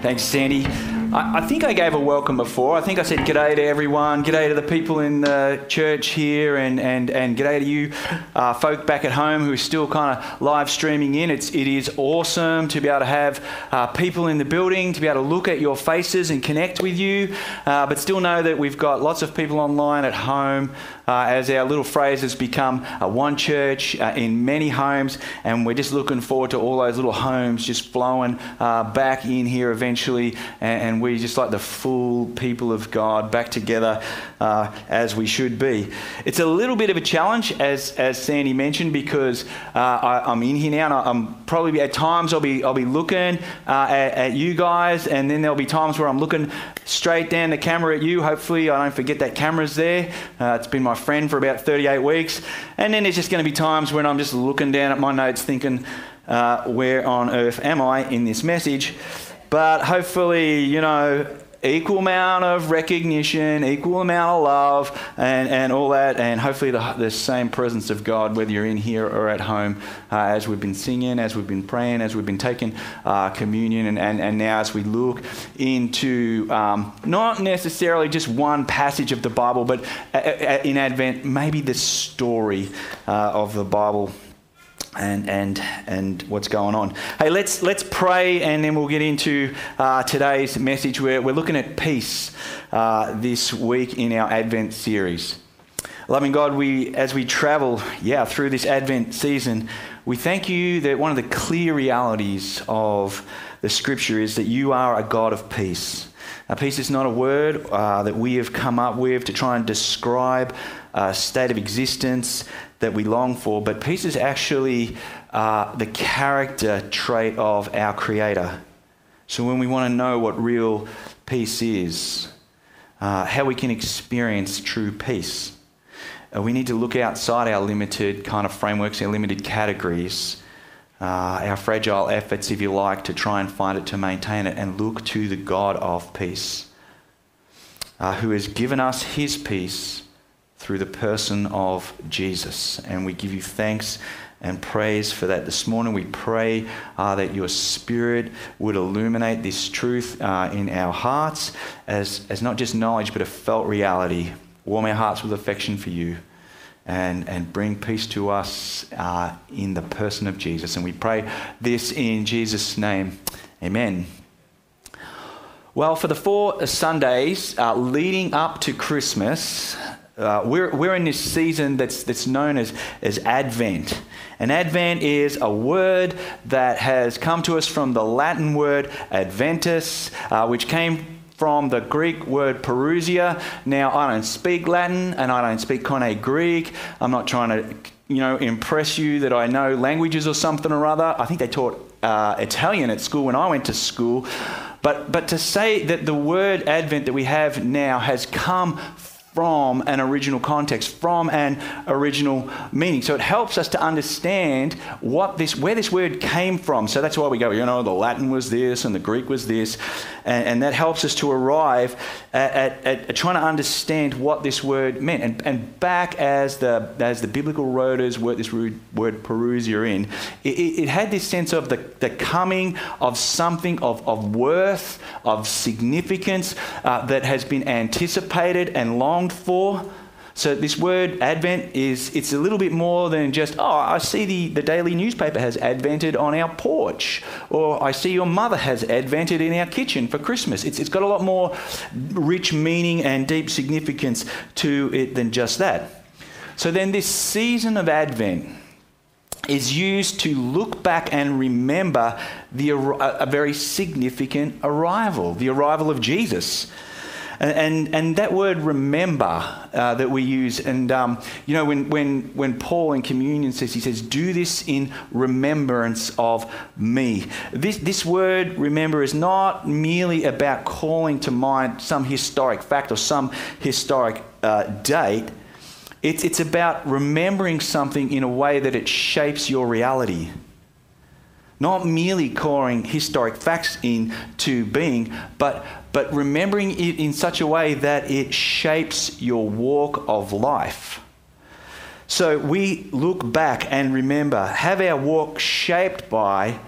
Thanks, Sandy. I, I, think I gave a welcome before. I think I said g'day to everyone, g'day to the people in the church here, and, and, and g'day to you uh, folk back at home who are still kind of live streaming in. It's, it is awesome to be able to have uh, people in the building, to be able to look at your faces and connect with you, uh, but still know that we've got lots of people online at home uh, as our little phrase has become uh, one church uh, in many homes, and we're just looking forward to all those little homes just flowing back in here eventually, and, and we just like the full people of God back together uh, as we should be. It's a little bit of a challenge, as, as Sandy mentioned, because uh, I, am in here now, and I, am probably at times I'll be I'll be looking uh, at, at, you guys, and then there'll be times where I'm looking straight down the camera at you. Hopefully, I don't forget that camera's there. Uh, it's been my friend for about 38 weeks, and then there's just going to be times when I'm just looking down at my notes, thinking, uh, "Where on earth am I in this message?" But hopefully, you know, equal amount of recognition, equal amount of love, and, and all that, and hopefully the, the same presence of God, whether you're in here or at home, uh, as we've been singing, as we've been praying, as we've been taking uh, communion, and, and, and now as we look into um, not necessarily just one passage of the Bible, but uh, uh, in Advent, maybe the story uh, of the Bible and and and what's going on. Hey, let's let's pray, and then we'll get into uh, today's message. Where we're looking at peace uh, this week in our Advent series. Loving God, we as we travel, yeah, through this Advent season, we thank you that one of the clear realities of the Scripture is that you are a God of peace. Now, peace is not a word uh, that we have come up with to try and describe a state of existence that we long for, but peace is actually uh, the character trait of our Creator. So when we want to know what real peace is, uh, how we can experience true peace, uh, we need to look outside our limited kind of frameworks, our limited categories, uh, our fragile efforts, if you like, to try and find it, to maintain it, and look to the God of peace, uh, who has given us His peace through the person of Jesus. And we give you thanks and praise for that this morning. We pray uh, that your Spirit would illuminate this truth uh, in our hearts as, as not just knowledge, but a felt reality. Warm our hearts with affection for you and, and bring peace to us uh, in the person of Jesus. And we pray this in Jesus' name. Amen. Well, for the four Sundays uh, leading up to Christmas, uh, we're, we're in this season that's, that's known as, as Advent. And Advent is a word that has come to us from the Latin word adventus, uh, which came from the Greek word parousia. Now, I don't speak Latin and I don't speak Koine Greek. I'm not trying to, you know, impress you that I know languages or something or other. I think they taught uh, Italian at school when I went to school. But, but to say that the word Advent that we have now has come from an original context, from an original meaning. So it helps us to understand what this, where this word came from. So that's why we go, you know, the Latin was this and the Greek was this, and, and that helps us to arrive at, at, at, trying to understand what this word meant. And, and back as the as the biblical writers worked this word, word parousia in, it, it, had this sense of the, the coming of something of, of worth, of significance uh, that has been anticipated and longed for. So this word Advent is it's a little bit more than just, oh, I see the, the daily newspaper has advented on our porch, or I see your mother has advented in our kitchen for Christmas. It's, it's got a lot more rich meaning and deep significance to it than just that. So then this season of Advent is used to look back and remember the, a very significant arrival, the arrival of Jesus. And, and, that word remember uh, that we use, and um, you know, when, when, when Paul in communion says, he says, do this in remembrance of me. This, this word remember is not merely about calling to mind some historic fact or some historic uh, date. It's, it's about remembering something in a way that it shapes your reality. Not merely calling historic facts into being, but, but remembering it in such a way that it shapes your walk of life. So we look back and remember, have our walk shaped by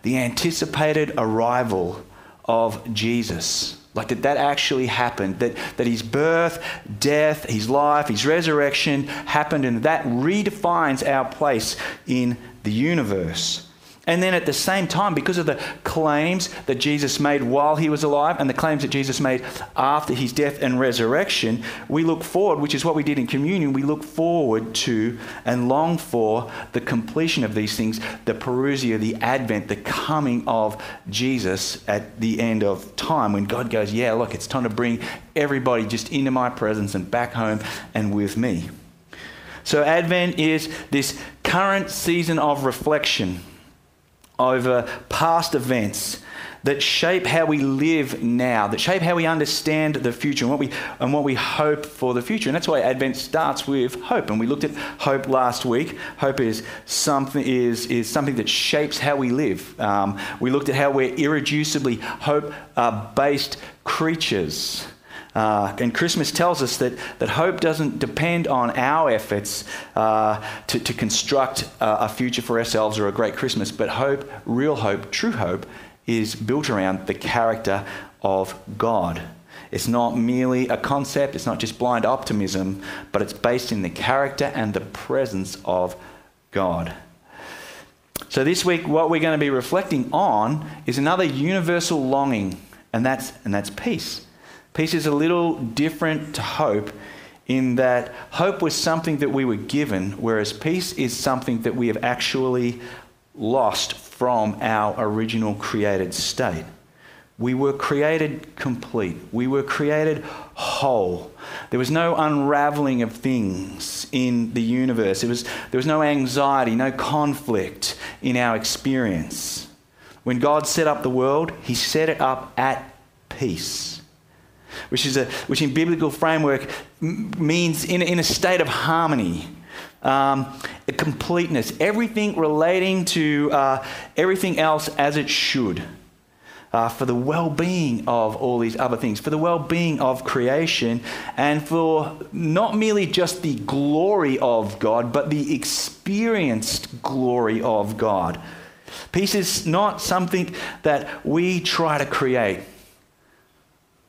the anticipated arrival of Jesus. Like that, that actually happened. That, that his birth, death, his life, his resurrection happened, and that redefines our place in the universe. And then at the same time, because of the claims that Jesus made while he was alive and the claims that Jesus made after his death and resurrection, we look forward, which is what we did in communion, we look forward to and long for the completion of these things, the parousia, the advent, the coming of Jesus at the end of time when God goes, Yeah, look, it's time to bring everybody just into my presence and back home and with me. So, Advent is this current season of reflection over past events that shape how we live now, that shape how we understand the future and what we, and what we hope for the future. And that's why Advent starts with hope. And we looked at hope last week. Hope is something, is, is something that shapes how we live. Um, we looked at how we're irreducibly hope based creatures. Uh, and Christmas tells us that, that hope doesn't depend on our efforts uh, to, to construct uh, a future for ourselves or a great Christmas, but hope, real hope, true hope, is built around the character of God. It's not merely a concept, it's not just blind optimism, but it's based in the character and the presence of God. So, this week, what we're going to be reflecting on is another universal longing, and that's, and that's peace. Peace is a little different to hope in that hope was something that we were given, whereas peace is something that we have actually lost from our original created state. We were created complete. We were created whole. There was no unraveling of things in the universe. It was, there was no anxiety, no conflict in our experience. When God set up the world, He set it up at peace which, is a, which in biblical framework means in, in a state of harmony. Um, completeness, everything relating to uh, everything else as it should. Uh, for the well being of all these other things, for the well being of creation, and for not merely just the glory of God, but the experienced glory of God. Peace is not something that we try to create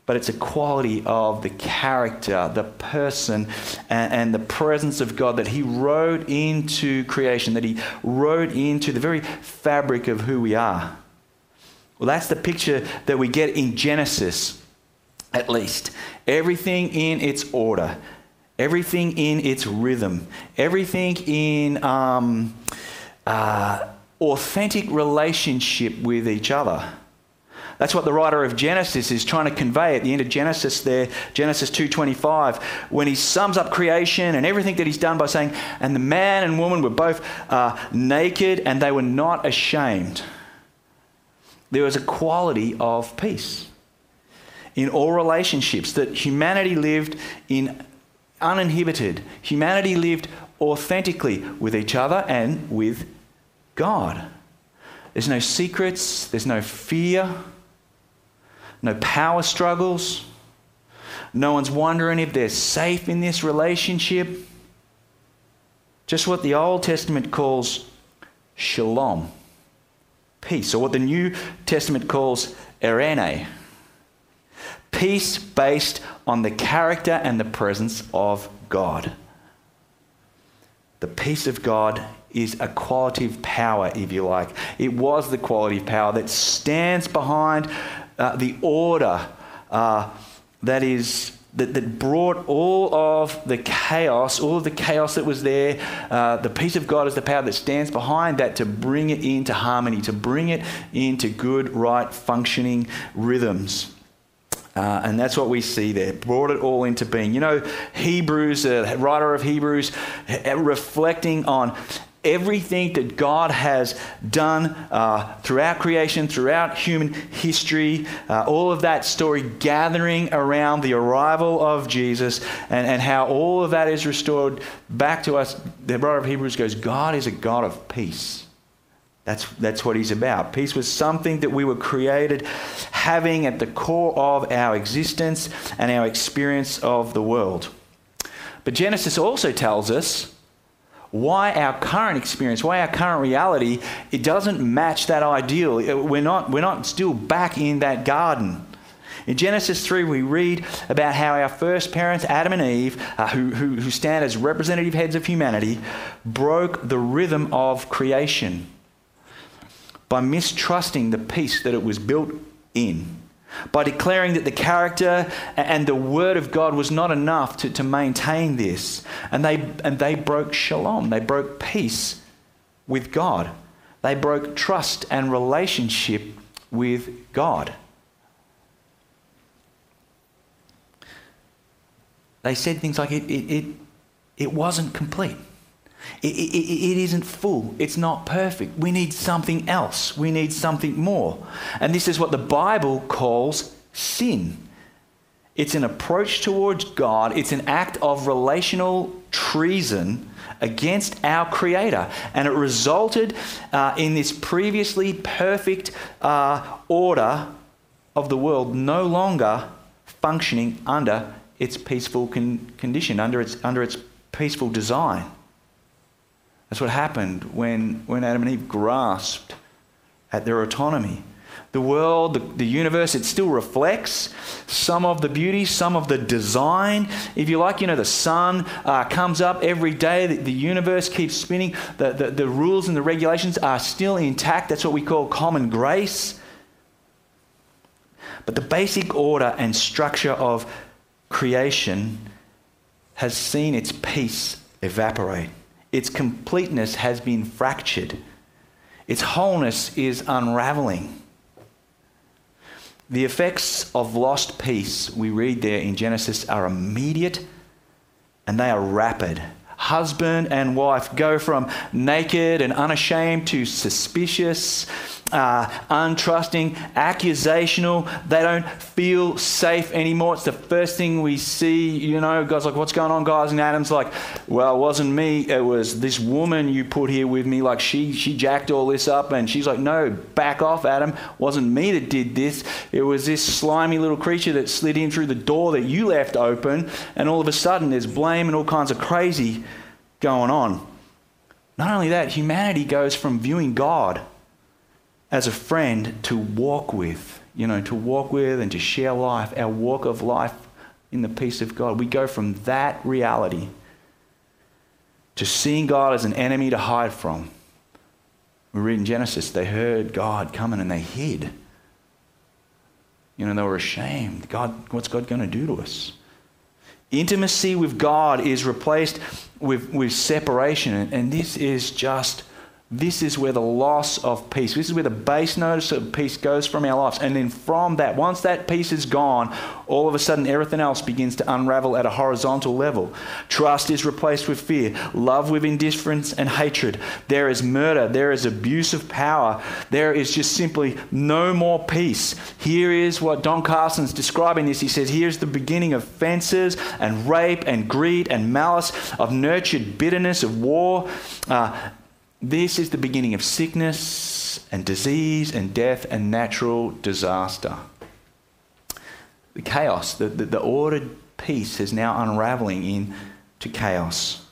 but it's a quality of the character, the person, and, and, the presence of God that He wrote into creation, that He wrote into the very fabric of who we are. Well, that's the picture that we get in Genesis, at least. Everything in its order, everything in its rhythm, everything in um, uh, authentic relationship with each other. That's what the writer of Genesis is trying to convey at the end of Genesis there, Genesis 2:25, when he sums up creation and everything that he's done by saying, "And the man and woman were both uh, naked and they were not ashamed." There was a quality of peace in all relationships that humanity lived in uninhibited. Humanity lived authentically with each other and with God. There's no secrets, there's no fear no power struggles. No one's wondering if they're safe in this relationship. Just what the Old Testament calls shalom, peace, or what the New Testament calls eirene, peace based on the character and the presence of God. The peace of God is a quality of power, if you like. It was the quality of power that stands behind uh, the order uh, that is that, that brought all of the chaos, all of the chaos that was there. Uh, the peace of God is the power that stands behind that to bring it into harmony, to bring it into good, right, functioning rhythms. Uh, and that's what we see there. Brought it all into being. You know, Hebrews, the uh, writer of Hebrews, reflecting on everything that God has done uh, throughout creation, throughout human history, uh, all of that story gathering around the arrival of Jesus and, and how all of that is restored back to us. The writer of Hebrews goes, God is a God of peace. That's, that's what he's about. Peace was something that we were created having at the core of our existence and our experience of the world. But Genesis also tells us why our current experience, why our current reality, it doesn't match that ideal. We're not, we're not still back in that garden. In Genesis 3, we read about how our first parents, Adam and Eve, uh, who, who, who stand as representative heads of humanity, broke the rhythm of creation by mistrusting the peace that it was built in by declaring that the character and the word of God was not enough to, to maintain this. And they, and they broke shalom, they broke peace with God, they broke trust and relationship with God. They said things like, it, it, it, it wasn't complete. It, it, it, isn't full. It's not perfect. We need something else. We need something more. And this is what the Bible calls sin. It's an approach towards God, it's an act of relational treason against our Creator. And it resulted uh, in this previously perfect uh, order of the world no longer functioning under its peaceful con- condition, under its, under its peaceful design. That's what happened when, when Adam and Eve grasped at their autonomy. The world, the, the, universe, it still reflects some of the beauty, some of the design. If you like, you know, the sun uh, comes up every day, the, the universe keeps spinning, the, the, the rules and the regulations are still intact. That's what we call common grace. But the basic order and structure of creation has seen its peace evaporate. Its completeness has been fractured. Its wholeness is unraveling. The effects of lost peace, we read there in Genesis, are immediate and they are rapid husband and wife go from naked and unashamed to suspicious, uh, untrusting, accusational. They don't feel safe anymore. It's the first thing we see. You know, God's like, What's going on, guys? And Adam's like, Well, it wasn't me. It was this woman you put here with me. Like, she, she jacked all this up. And she's like, No, back off, Adam. It wasn't me that did this. It was this slimy little creature that slid in through the door that you left open. And all of a sudden, there's blame and all kinds of crazy going on. Not only that, humanity goes from viewing God as a friend to walk with, you know, to walk with and to share life, our walk of life in the peace of God. We go from that reality to seeing God as an enemy to hide from. We read in Genesis, they heard God coming and they hid. You know, they were ashamed. God, what's God going to do to us? Intimacy with God is replaced with, with separation. And this is just, this is where the loss of peace, this is where the base notice of peace goes from our lives. And then from that, once that peace is gone, all of a sudden everything else begins to unravel at a horizontal level. Trust is replaced with fear, love with indifference and hatred. There is murder, there is abuse of power, there is just simply no more peace. Here is what Don Carson's describing this. He says, Here's the beginning of fences and rape and greed and malice, of nurtured bitterness, of war. Uh, this is the beginning of sickness and disease and death and natural disaster. The chaos, the, the, the ordered peace is now unraveling into chaos.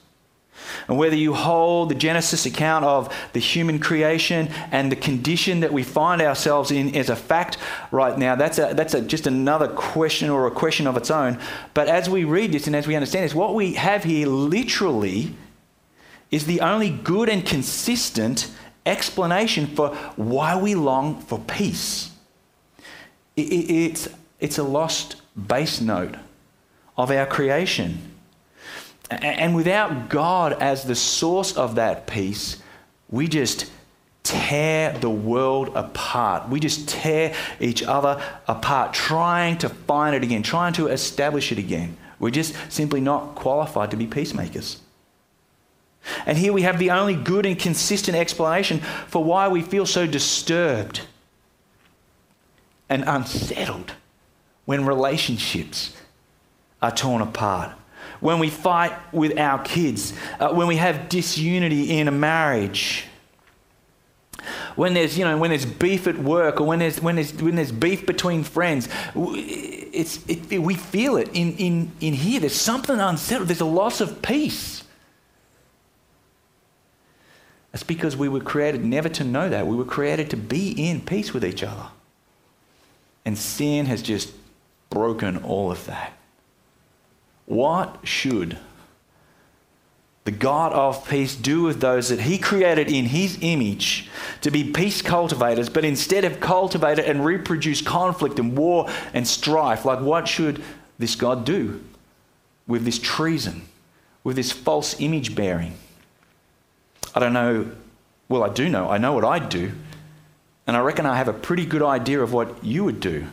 And whether you hold the Genesis account of the human creation and the condition that we find ourselves in as a fact right now, that's, a, that's a, just another question or a question of its own. But as we read this and as we understand this, what we have here literally is the only good and consistent explanation for why we long for peace. It's, it's a lost base note of our creation. And without God as the source of that peace, we just tear the world apart. We just tear each other apart, trying to find it again, trying to establish it again. We're just simply not qualified to be peacemakers. And here we have the only good and consistent explanation for why we feel so disturbed and unsettled when relationships are torn apart, when we fight with our kids, uh, when we have disunity in a marriage. When there's, you know, when there's beef at work or when there's, when there's, when there's beef between friends, it's, it, we feel it in, in, in here. There's something unsettled. There's a loss of peace. It's because we were created never to know that. We were created to be in peace with each other. And sin has just broken all of that. What should the God of peace do with those that he created in his image to be peace cultivators, but instead have cultivated and reproduced conflict and war and strife? Like, what should this God do with this treason, with this false image bearing? I don't know. Well, I do know. I know what I'd do. And I reckon I have a pretty good idea of what you would do.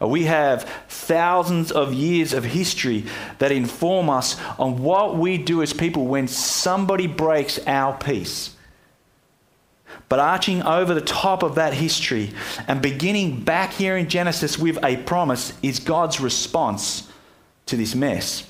Uh, we have thousands of years of history that inform us on what we do as people when somebody breaks our peace. But arching over the top of that history and beginning back here in Genesis with a promise is God's response to this mess.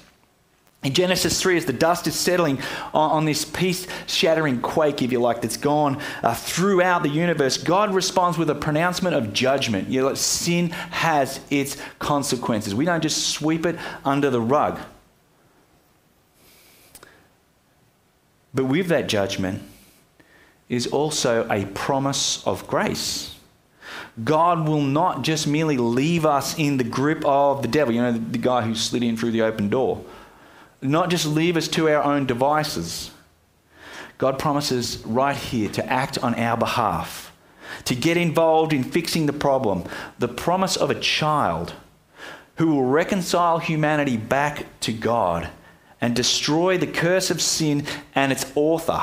In Genesis 3, as the dust is settling on, this peace shattering quake, if you like, that's gone uh, throughout the universe, God responds with a pronouncement of judgment. You know, sin has its consequences. We don't just sweep it under the rug. But with that judgment is also a promise of grace. God will not just merely leave us in the grip of the devil, you know, the, the guy who slid in through the open door not just leave us to our own devices. God promises right here to act on our behalf, to get involved in fixing the problem. The promise of a child who will reconcile humanity back to God and destroy the curse of sin and its author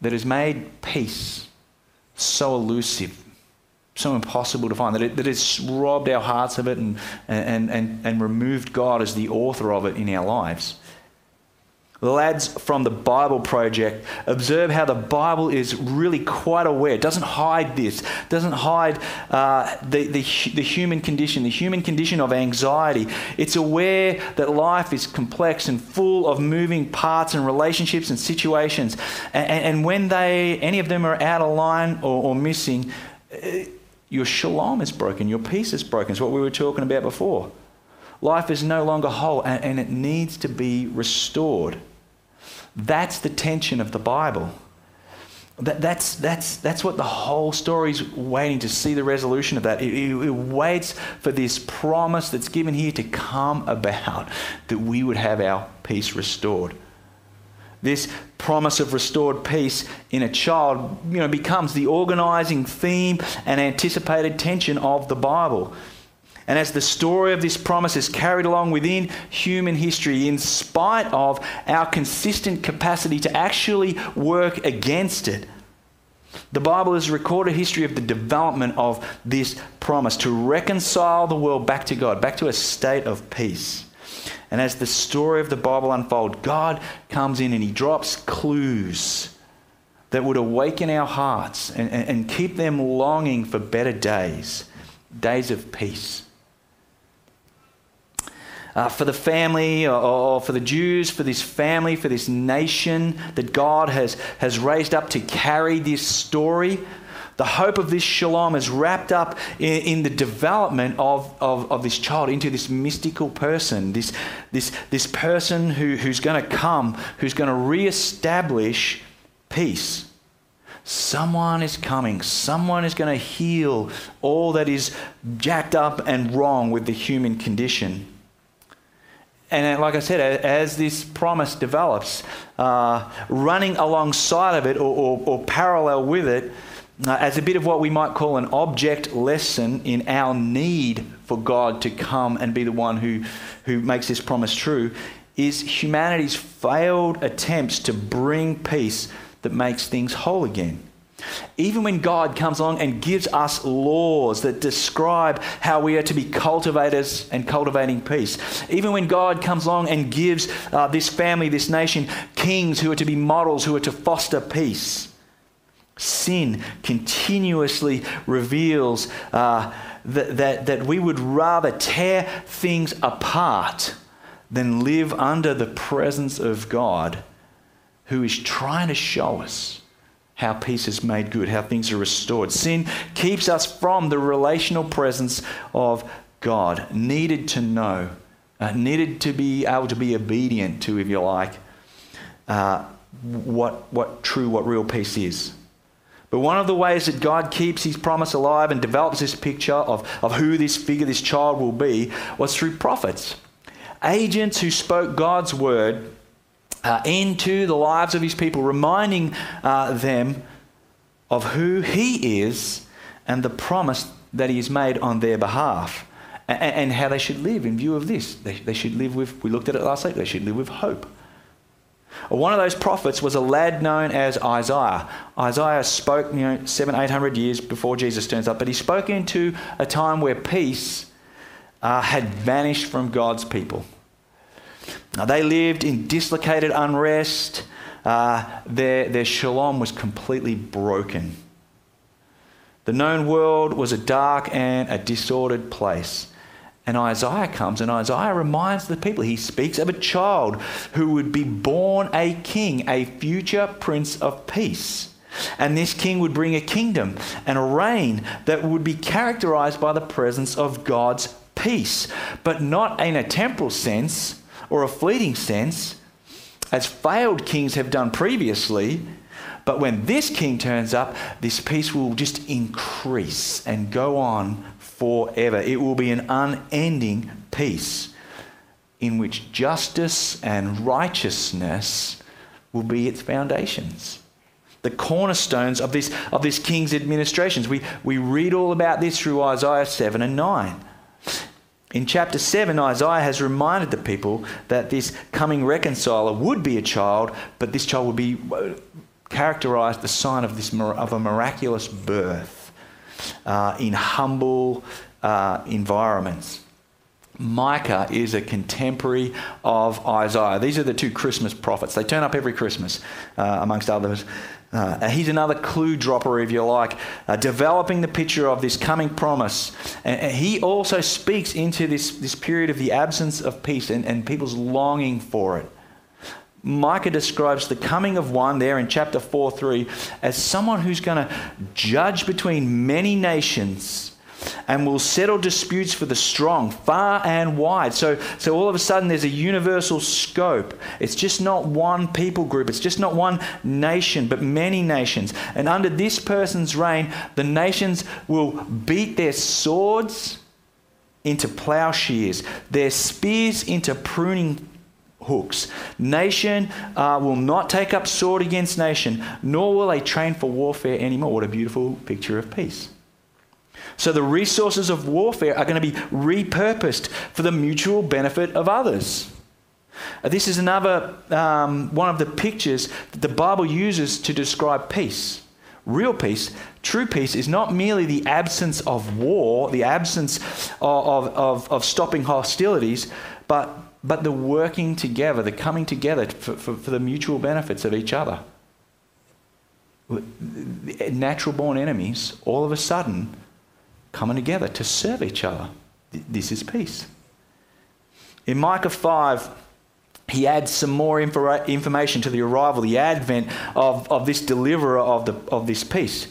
that has made peace so elusive so impossible to find, that, it, that it's robbed our hearts of it and, and, and, and removed God as the author of it in our lives. Lads from the Bible Project observe how the Bible is really quite aware. It doesn't hide this, doesn't hide uh, the, the, the human condition, the human condition of anxiety. It's aware that life is complex and full of moving parts and relationships and situations. And, and when they, any of them are out of line or, or missing, your shalom is broken, your peace is broken. It's what we were talking about before. Life is no longer whole and, and it needs to be restored. That's the tension of the Bible. That, that's, that's, that's what the whole story is waiting to see the resolution of that. It, it, it, waits for this promise that's given here to come about that we would have our peace restored. This promise of restored peace in a child you know, becomes the organizing theme and anticipated tension of the Bible. And as the story of this promise is carried along within human history, in spite of our consistent capacity to actually work against it, the Bible is a recorded history of the development of this promise to reconcile the world back to God, back to a state of peace. And as the story of the Bible unfolds, God comes in and he drops clues that would awaken our hearts and, and, and keep them longing for better days, days of peace. Uh, for the family or, or, for the Jews, for this family, for this nation that God has, has raised up to carry this story the hope of this shalom is wrapped up in, in the development of, of, of, this child into this mystical person, this, this, this person who, who's going to come, who's going to re-establish peace. Someone is coming. Someone is going to heal all that is jacked up and wrong with the human condition. And like I said, as this promise develops, uh, running alongside of it or, or, or parallel with it, uh, as a bit of what we might call an object lesson in our need for God to come and be the one who, who makes this promise true, is humanity's failed attempts to bring peace that makes things whole again. Even when God comes along and gives us laws that describe how we are to be cultivators and cultivating peace, even when God comes along and gives uh, this family, this nation, kings who are to be models, who are to foster peace, Sin continuously reveals uh, that, that, that we would rather tear things apart than live under the presence of God who is trying to show us how peace is made good, how things are restored. Sin keeps us from the relational presence of God, needed to know, uh, needed to be able to be obedient to, if you like, uh, what, what true, what real peace is. But one of the ways that God keeps his promise alive and develops this picture of, of who this figure, this child will be, was through prophets. Agents who spoke God's word uh, into the lives of his people, reminding uh, them of who he is and the promise that he has made on their behalf and, how they should live in view of this. They, they should live with, we looked at it last week, they should live with hope. One of those prophets was a lad known as Isaiah. Isaiah spoke, you know, seven, eight hundred years before Jesus turns up, but he spoke into a time where peace uh, had vanished from God's people. Now, they lived in dislocated unrest. Uh, their, their shalom was completely broken. The known world was a dark and a disordered place. And Isaiah comes and Isaiah reminds the people, he speaks of a child who would be born a king, a future prince of peace. And this king would bring a kingdom and a reign that would be characterized by the presence of God's peace, but not in a temporal sense or a fleeting sense, as failed kings have done previously. But when this king turns up, this peace will just increase and go on forever. It will be an unending peace in which justice and righteousness will be its foundations. The cornerstones of this, of this king's administrations. We, we read all about this through Isaiah 7 and 9. In chapter 7, Isaiah has reminded the people that this coming reconciler would be a child, but this child would be characterized the sign of, this, of a miraculous birth uh, in humble uh, environments. Micah is a contemporary of Isaiah. These are the two Christmas prophets. They turn up every Christmas, uh, amongst others. Uh, he's another clue dropper, if you like, uh, developing the picture of this coming promise. And, he also speaks into this, this period of the absence of peace and, and people's longing for it. Micah describes the coming of one there in chapter 4 3 as someone who's going to judge between many nations and will settle disputes for the strong far and wide. So, so all of a sudden there's a universal scope. It's just not one people group, it's just not one nation, but many nations. And under this person's reign, the nations will beat their swords into plowshares, their spears into pruning hooks. Nation uh, will not take up sword against nation, nor will they train for warfare anymore. What a beautiful picture of peace. So the resources of warfare are going to be repurposed for the mutual benefit of others. Uh, this is another um, one of the pictures that the Bible uses to describe peace. Real peace, true peace, is not merely the absence of war, the absence of, of, of stopping hostilities, but but the working together, the coming together for, for, for the mutual benefits of each other. Natural born enemies, all of a sudden, coming together to serve each other. This is peace. In Micah 5, he adds some more info- information to the arrival, the advent of, of this deliverer of, the, of this peace.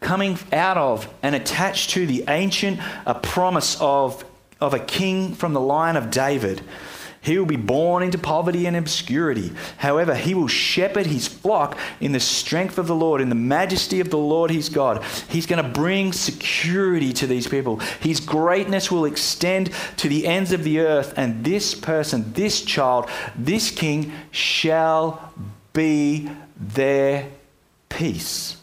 Coming out of and attached to the ancient a promise of, of a king from the line of David he will be born into poverty and obscurity. However, he will shepherd his flock in the strength of the Lord, in the majesty of the Lord his God. He's going to bring security to these people. His greatness will extend to the ends of the earth, and this person, this child, this king shall be their peace.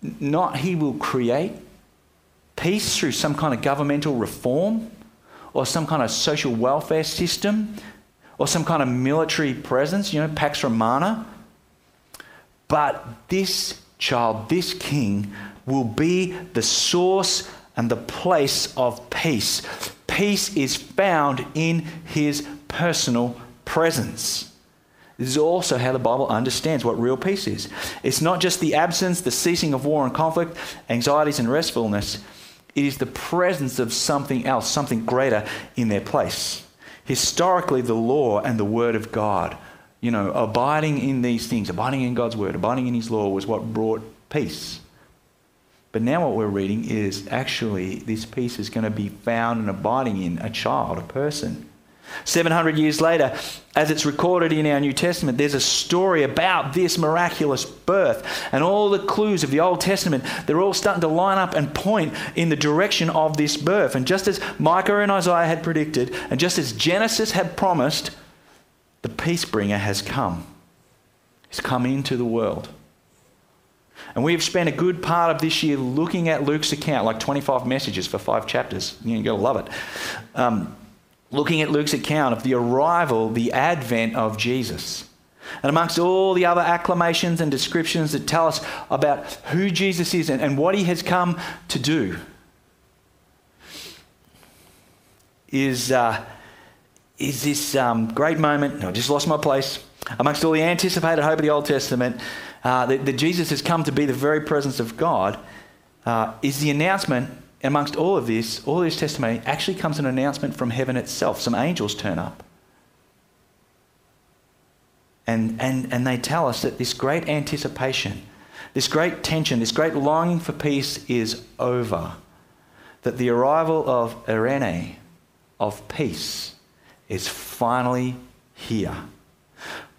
Not he will create peace through some kind of governmental reform or some kind of social welfare system or some kind of military presence, you know, Pax Romana. But this child, this king, will be the source and the place of peace. Peace is found in his personal presence. This is also how the Bible understands what real peace is. It's not just the absence, the ceasing of war and conflict, anxieties and restfulness. It is the presence of something else, something greater in their place. Historically, the law and the word of God, you know, abiding in these things, abiding in God's word, abiding in his law was what brought peace. But now what we're reading is actually this peace is going to be found and abiding in a child, a person. 700 years later, as it's recorded in our New Testament, there's a story about this miraculous birth. And all the clues of the Old Testament, they're all starting to line up and point in the direction of this birth. And just as Micah and Isaiah had predicted, and just as Genesis had promised, the peace bringer has come. He's come into the world. And we've spent a good part of this year looking at Luke's account, like 25 messages for five chapters. You're going to love it. Um, looking at Luke's account of the arrival, the advent of Jesus. And amongst all the other acclamations and descriptions that tell us about who Jesus is and, and what he has come to do, is, uh, is this um, great moment. No, I just lost my place. Amongst all the anticipated hope of the Old Testament, uh, that, that, Jesus has come to be the very presence of God, uh, is the announcement amongst all of this, all this testimony, actually comes an announcement from heaven itself. Some angels turn up. And, and, and they tell us that this great anticipation, this great tension, this great longing for peace is over. That the arrival of eirene, of peace, is finally here.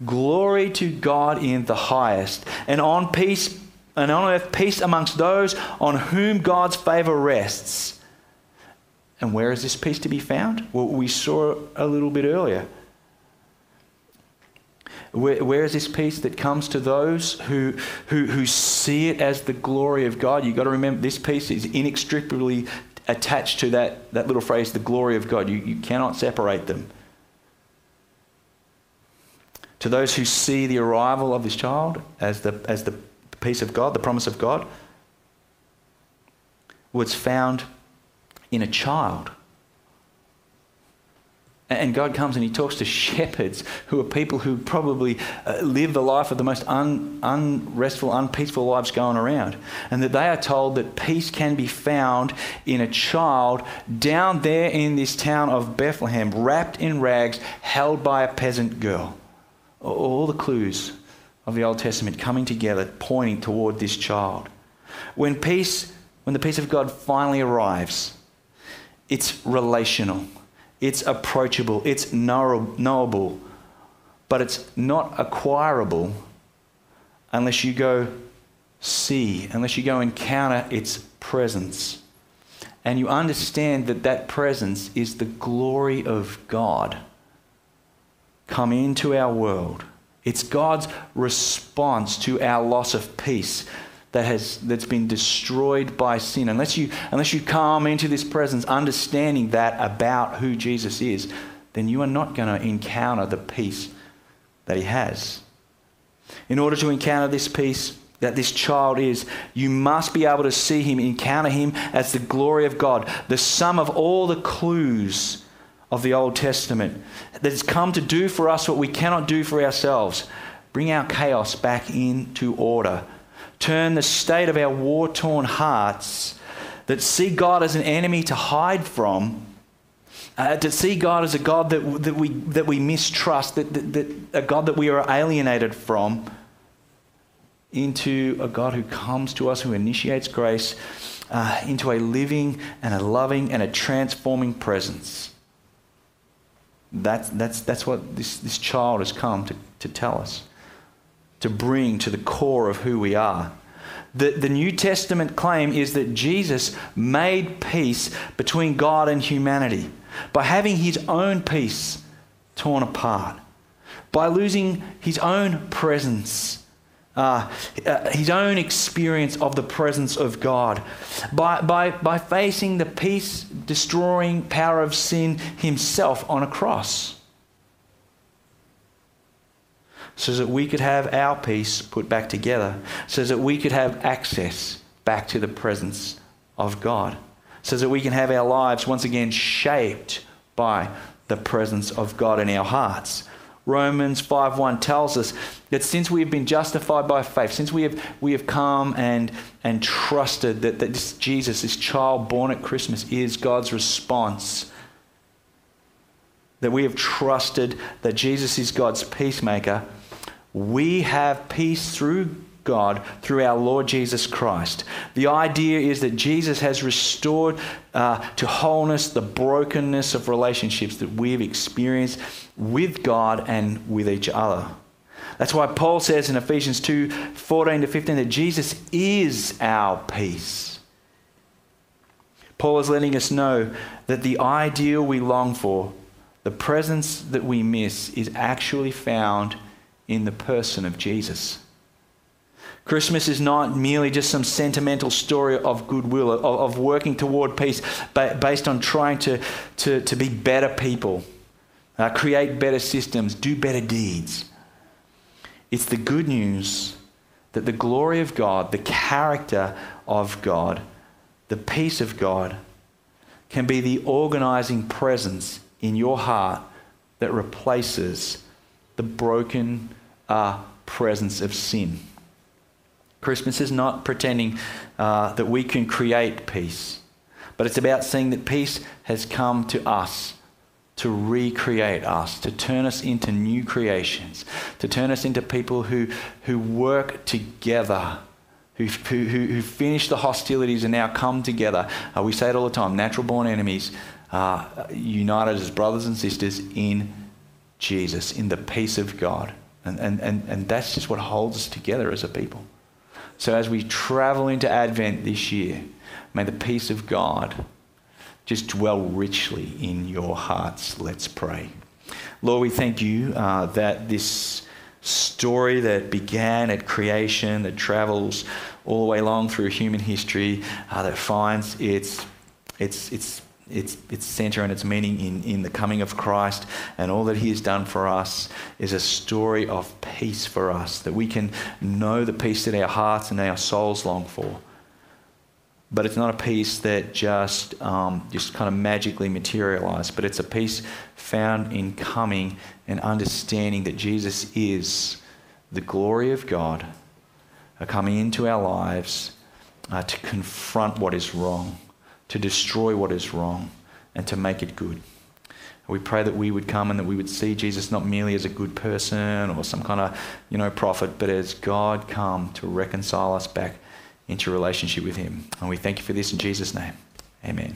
Glory to God in the highest, and on peace and on earth peace amongst those on whom God's favor rests. And where is this peace to be found? Well, we saw a little bit earlier. Where, where is this peace that comes to those who, who, who see it as the glory of God? You've got to remember this peace is inextricably attached to that, that little phrase, the glory of God. You, you cannot separate them. To those who see the arrival of this child as the, as the peace of God, the promise of God, was found in a child. And God comes and He talks to shepherds who are people who probably uh, live the life of the most un, unrestful, unpeaceful lives going around. And that they are told that peace can be found in a child down there in this town of Bethlehem, wrapped in rags, held by a peasant girl. All the clues of the Old Testament coming together, pointing toward this child. When peace, when the peace of God finally arrives, it's relational, it's approachable, it's knowable, but it's not acquirable unless you go see, unless you go encounter its presence. And you understand that that presence is the glory of God come into our world it's God's response to our loss of peace that has that's been destroyed by sin. Unless you unless you come into this presence understanding that about who Jesus is, then you are not going to encounter the peace that he has. In order to encounter this peace that this child is, you must be able to see him, encounter him as the glory of God, the sum of all the clues of the Old Testament that has come to do for us what we cannot do for ourselves bring our chaos back into order, turn the state of our war torn hearts that see God as an enemy to hide from. Uh, to see God as a God that, that, we, that we mistrust, that, that, that a God that we are alienated from, into a God who comes to us, who initiates grace, uh, into a living and a loving and a transforming presence. That's, that's, that's what this, this child has come to, to tell us, to bring to the core of who we are. The, the New Testament claim is that Jesus made peace between God and humanity by having his own peace torn apart, by losing his own presence uh, uh, his own experience of the presence of God, by, by, by facing the peace destroying power of sin himself on a cross. So that we could have our peace put back together, so that we could have access back to the presence of God, so that we can have our lives once again shaped by the presence of God in our hearts. Romans 5:1 tells us that since we have been justified by faith, since we have, we have come and, and trusted that, that this Jesus, this child born at Christmas, is God's response, that we have trusted that Jesus is God's peacemaker, we have peace through God through our Lord Jesus Christ. The idea is that Jesus has restored uh, to wholeness the brokenness of relationships that we've experienced with God and with each other. That's why Paul says in Ephesians 2 14 to 15 that Jesus is our peace. Paul is letting us know that the ideal we long for, the presence that we miss, is actually found in the person of Jesus. Christmas is not merely just some sentimental story of goodwill, of, of working toward peace based on trying to, to, to be better people, uh, create better systems, do better deeds. It's the good news that the glory of God, the character of God, the peace of God can be the organizing presence in your heart that replaces the broken uh, presence of sin. Christmas is not pretending uh, that we can create peace, but it's about seeing that peace has come to us to recreate us, to turn us into new creations, to turn us into people who, who work together, who, who, who finish the hostilities and now come together. Uh, we say it all the time natural born enemies, uh, united as brothers and sisters in Jesus, in the peace of God. And, and, and, and that's just what holds us together as a people. So as we travel into Advent this year, may the peace of God just dwell richly in your hearts. Let's pray. Lord, we thank you uh, that this story that began at creation, that travels all the way along through human history, uh, that finds its, its, its its, its center and its meaning in, in the coming of Christ and all that He has done for us is a story of peace for us, that we can know the peace that our hearts and our souls long for. But it's not a peace that just, um, just kind of magically materialized, but it's a peace found in coming and understanding that Jesus is the glory of God coming into our lives uh, to confront what is wrong to destroy what is wrong and to make it good. We pray that we would come and that we would see Jesus not merely as a good person or some kind of, you know, prophet, but as God come to reconcile us back into relationship with him. And we thank you for this in Jesus' name. Amen.